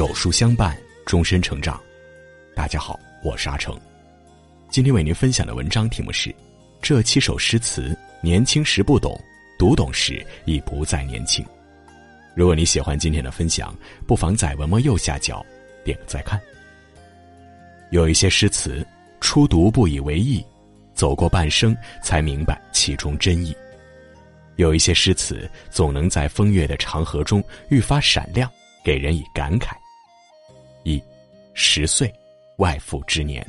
有书相伴，终身成长。大家好，我是阿成。今天为您分享的文章题目是：这七首诗词，年轻时不懂，读懂时已不再年轻。如果你喜欢今天的分享，不妨在文末右下角点个再看。有一些诗词，初读不以为意，走过半生才明白其中真意；有一些诗词，总能在风月的长河中愈发闪亮，给人以感慨。一十岁，外父之年。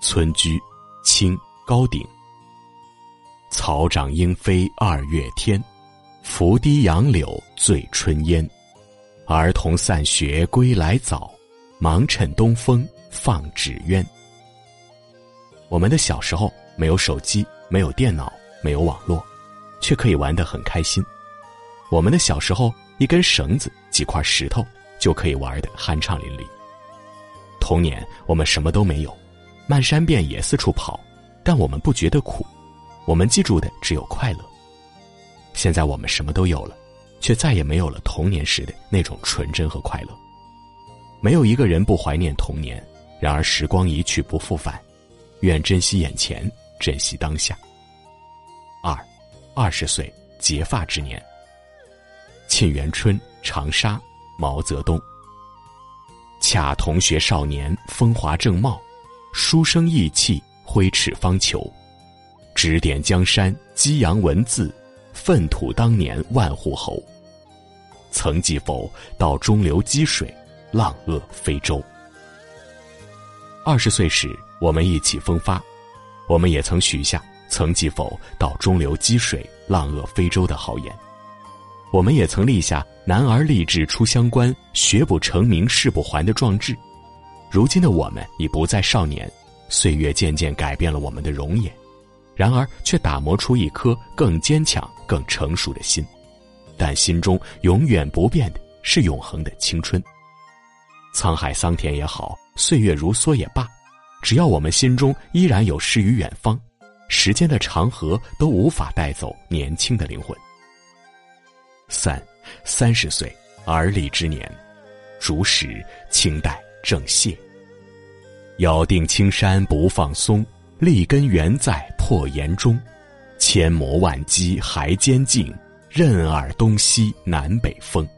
村居，清高鼎。草长莺飞二月天，拂堤杨柳醉春烟。儿童散学归来早，忙趁东风放纸鸢。我们的小时候没有手机，没有电脑，没有网络，却可以玩得很开心。我们的小时候，一根绳子，几块石头。就可以玩的酣畅淋漓。童年我们什么都没有，漫山遍野四处跑，但我们不觉得苦，我们记住的只有快乐。现在我们什么都有了，却再也没有了童年时的那种纯真和快乐。没有一个人不怀念童年，然而时光一去不复返，愿珍惜眼前，珍惜当下。二，二十岁结发之年。沁园春，长沙。毛泽东，恰同学少年风华正茂，书生意气挥斥方遒，指点江山激扬文字，粪土当年万户侯。曾记否？到中流击水，浪遏飞舟。二十岁时，我们意气风发，我们也曾许下“曾记否？到中流击水，浪遏飞舟”的豪言。我们也曾立下“男儿立志出乡关，学不成名誓不还”的壮志。如今的我们已不再少年，岁月渐渐改变了我们的容颜，然而却打磨出一颗更坚强、更成熟的心。但心中永远不变的是永恒的青春。沧海桑田也好，岁月如梭也罢，只要我们心中依然有诗与远方，时间的长河都无法带走年轻的灵魂。三，三十岁而立之年，竹石，清代郑燮。咬定青山不放松，立根原在破岩中。千磨万击还坚劲，任尔东西南北风。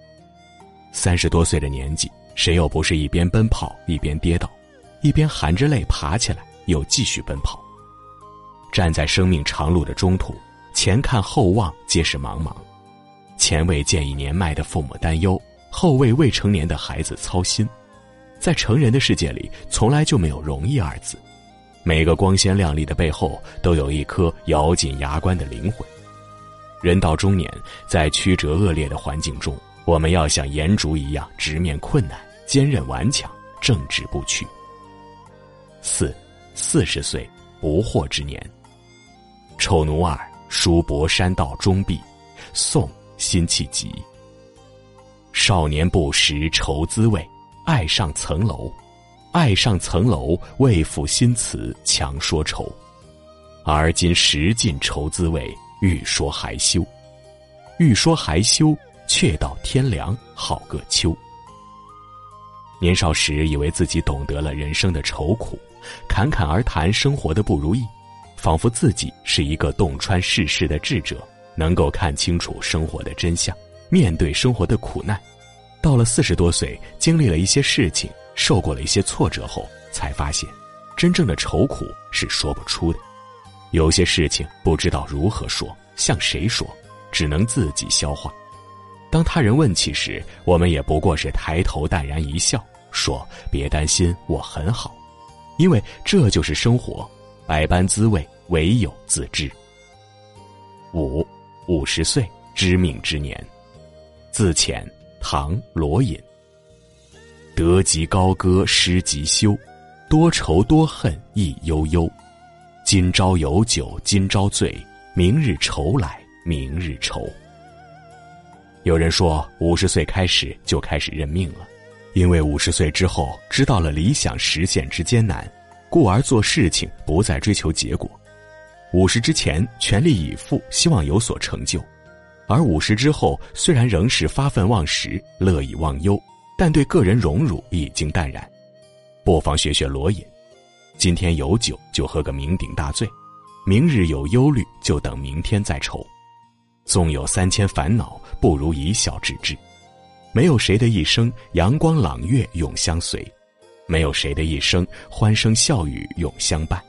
三十多岁的年纪，谁又不是一边奔跑一边跌倒，一边含着泪爬起来又继续奔跑？站在生命长路的中途，前看后望皆是茫茫。前为见已年迈的父母担忧，后为未成年的孩子操心，在成人的世界里，从来就没有容易二字。每个光鲜亮丽的背后，都有一颗咬紧牙关的灵魂。人到中年，在曲折恶劣的环境中，我们要像岩竹一样直面困难，坚韧顽强，正直不屈。四，四十岁不惑之年。丑奴儿，书博山道中壁，宋。辛弃疾。少年不识愁滋味，爱上层楼，爱上层楼，为赋新词强说愁。而今识尽愁滋味，欲说还休，欲说还休，却道天凉好个秋。年少时以为自己懂得了人生的愁苦，侃侃而谈生活的不如意，仿佛自己是一个洞穿世事的智者。能够看清楚生活的真相，面对生活的苦难，到了四十多岁，经历了一些事情，受过了一些挫折后，才发现，真正的愁苦是说不出的。有些事情不知道如何说，向谁说，只能自己消化。当他人问起时，我们也不过是抬头淡然一笑，说：“别担心，我很好。”因为这就是生活，百般滋味，唯有自知。五。五十岁知命之年，自遣唐罗隐。得即高歌失即休，多愁多恨意悠悠。今朝有酒今朝醉，明日愁来明日愁。有人说，五十岁开始就开始认命了，因为五十岁之后知道了理想实现之艰难，故而做事情不再追求结果。五十之前全力以赴，希望有所成就；而五十之后，虽然仍是发愤忘食、乐以忘忧，但对个人荣辱已经淡然。不妨学学罗隐，今天有酒就喝个酩酊大醉，明日有忧虑就等明天再愁。纵有三千烦恼，不如一笑置之。没有谁的一生阳光朗月永相随，没有谁的一生欢声笑语永相伴。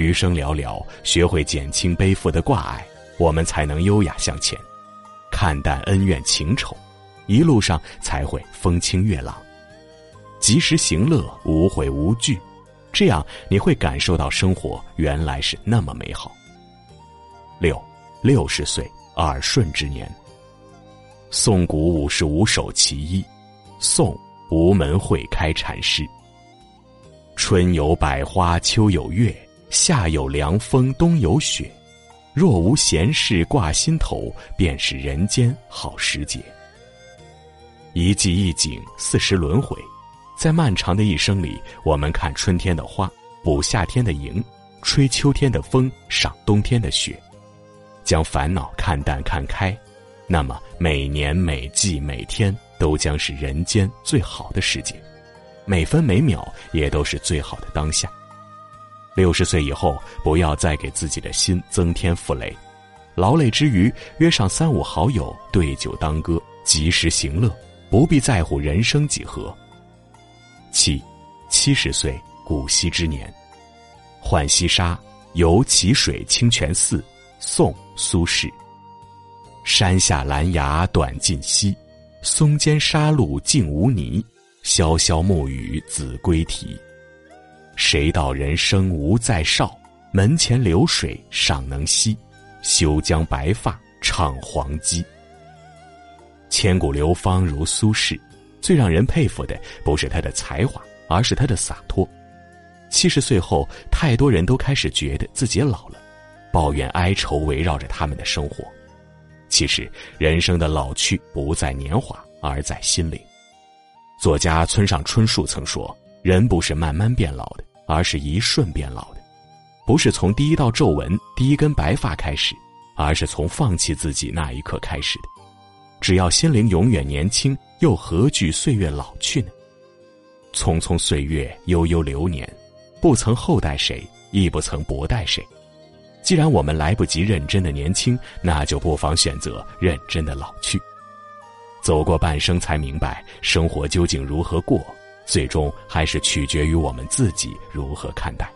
余生寥寥，学会减轻背负的挂碍，我们才能优雅向前，看淡恩怨情仇，一路上才会风清月朗。及时行乐，无悔无惧，这样你会感受到生活原来是那么美好。六。六十岁耳顺之年。宋古五十五首其一，宋吴门会开禅师。春有百花，秋有月，夏有凉风，冬有雪。若无闲事挂心头，便是人间好时节。一季一景，四时轮回，在漫长的一生里，我们看春天的花，捕夏天的萤，吹秋天的风，赏冬天的雪。将烦恼看淡看开，那么每年每季每天都将是人间最好的时节，每分每秒也都是最好的当下。六十岁以后，不要再给自己的心增添负累，劳累之余，约上三五好友对酒当歌，及时行乐，不必在乎人生几何。七，七十岁古稀之年，浣溪沙，游蕲水清泉寺。宋苏轼。山下兰芽短浸溪，松间沙路净无泥。潇潇暮雨子规啼。谁道人生无再少？门前流水尚能西。休将白发唱黄鸡。千古流芳如苏轼，最让人佩服的不是他的才华，而是他的洒脱。七十岁后，太多人都开始觉得自己老了。抱怨哀愁围绕着他们的生活，其实人生的老去不在年华，而在心灵。作家村上春树曾说：“人不是慢慢变老的，而是一瞬变老的；不是从第一道皱纹、第一根白发开始，而是从放弃自己那一刻开始的。只要心灵永远年轻，又何惧岁月老去呢？匆匆岁月，悠悠流年，不曾厚待谁，亦不曾薄待谁。”既然我们来不及认真的年轻，那就不妨选择认真的老去。走过半生，才明白生活究竟如何过，最终还是取决于我们自己如何看待。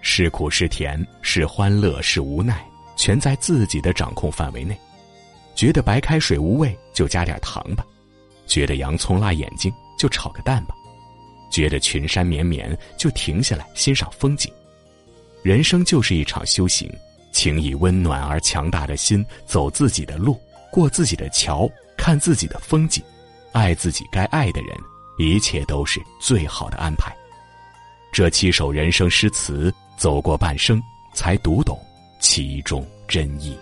是苦是甜，是欢乐是无奈，全在自己的掌控范围内。觉得白开水无味，就加点糖吧；觉得洋葱辣眼睛，就炒个蛋吧；觉得群山绵绵，就停下来欣赏风景。人生就是一场修行，请以温暖而强大的心走自己的路，过自己的桥，看自己的风景，爱自己该爱的人，一切都是最好的安排。这七首人生诗词，走过半生，才读懂其中真意。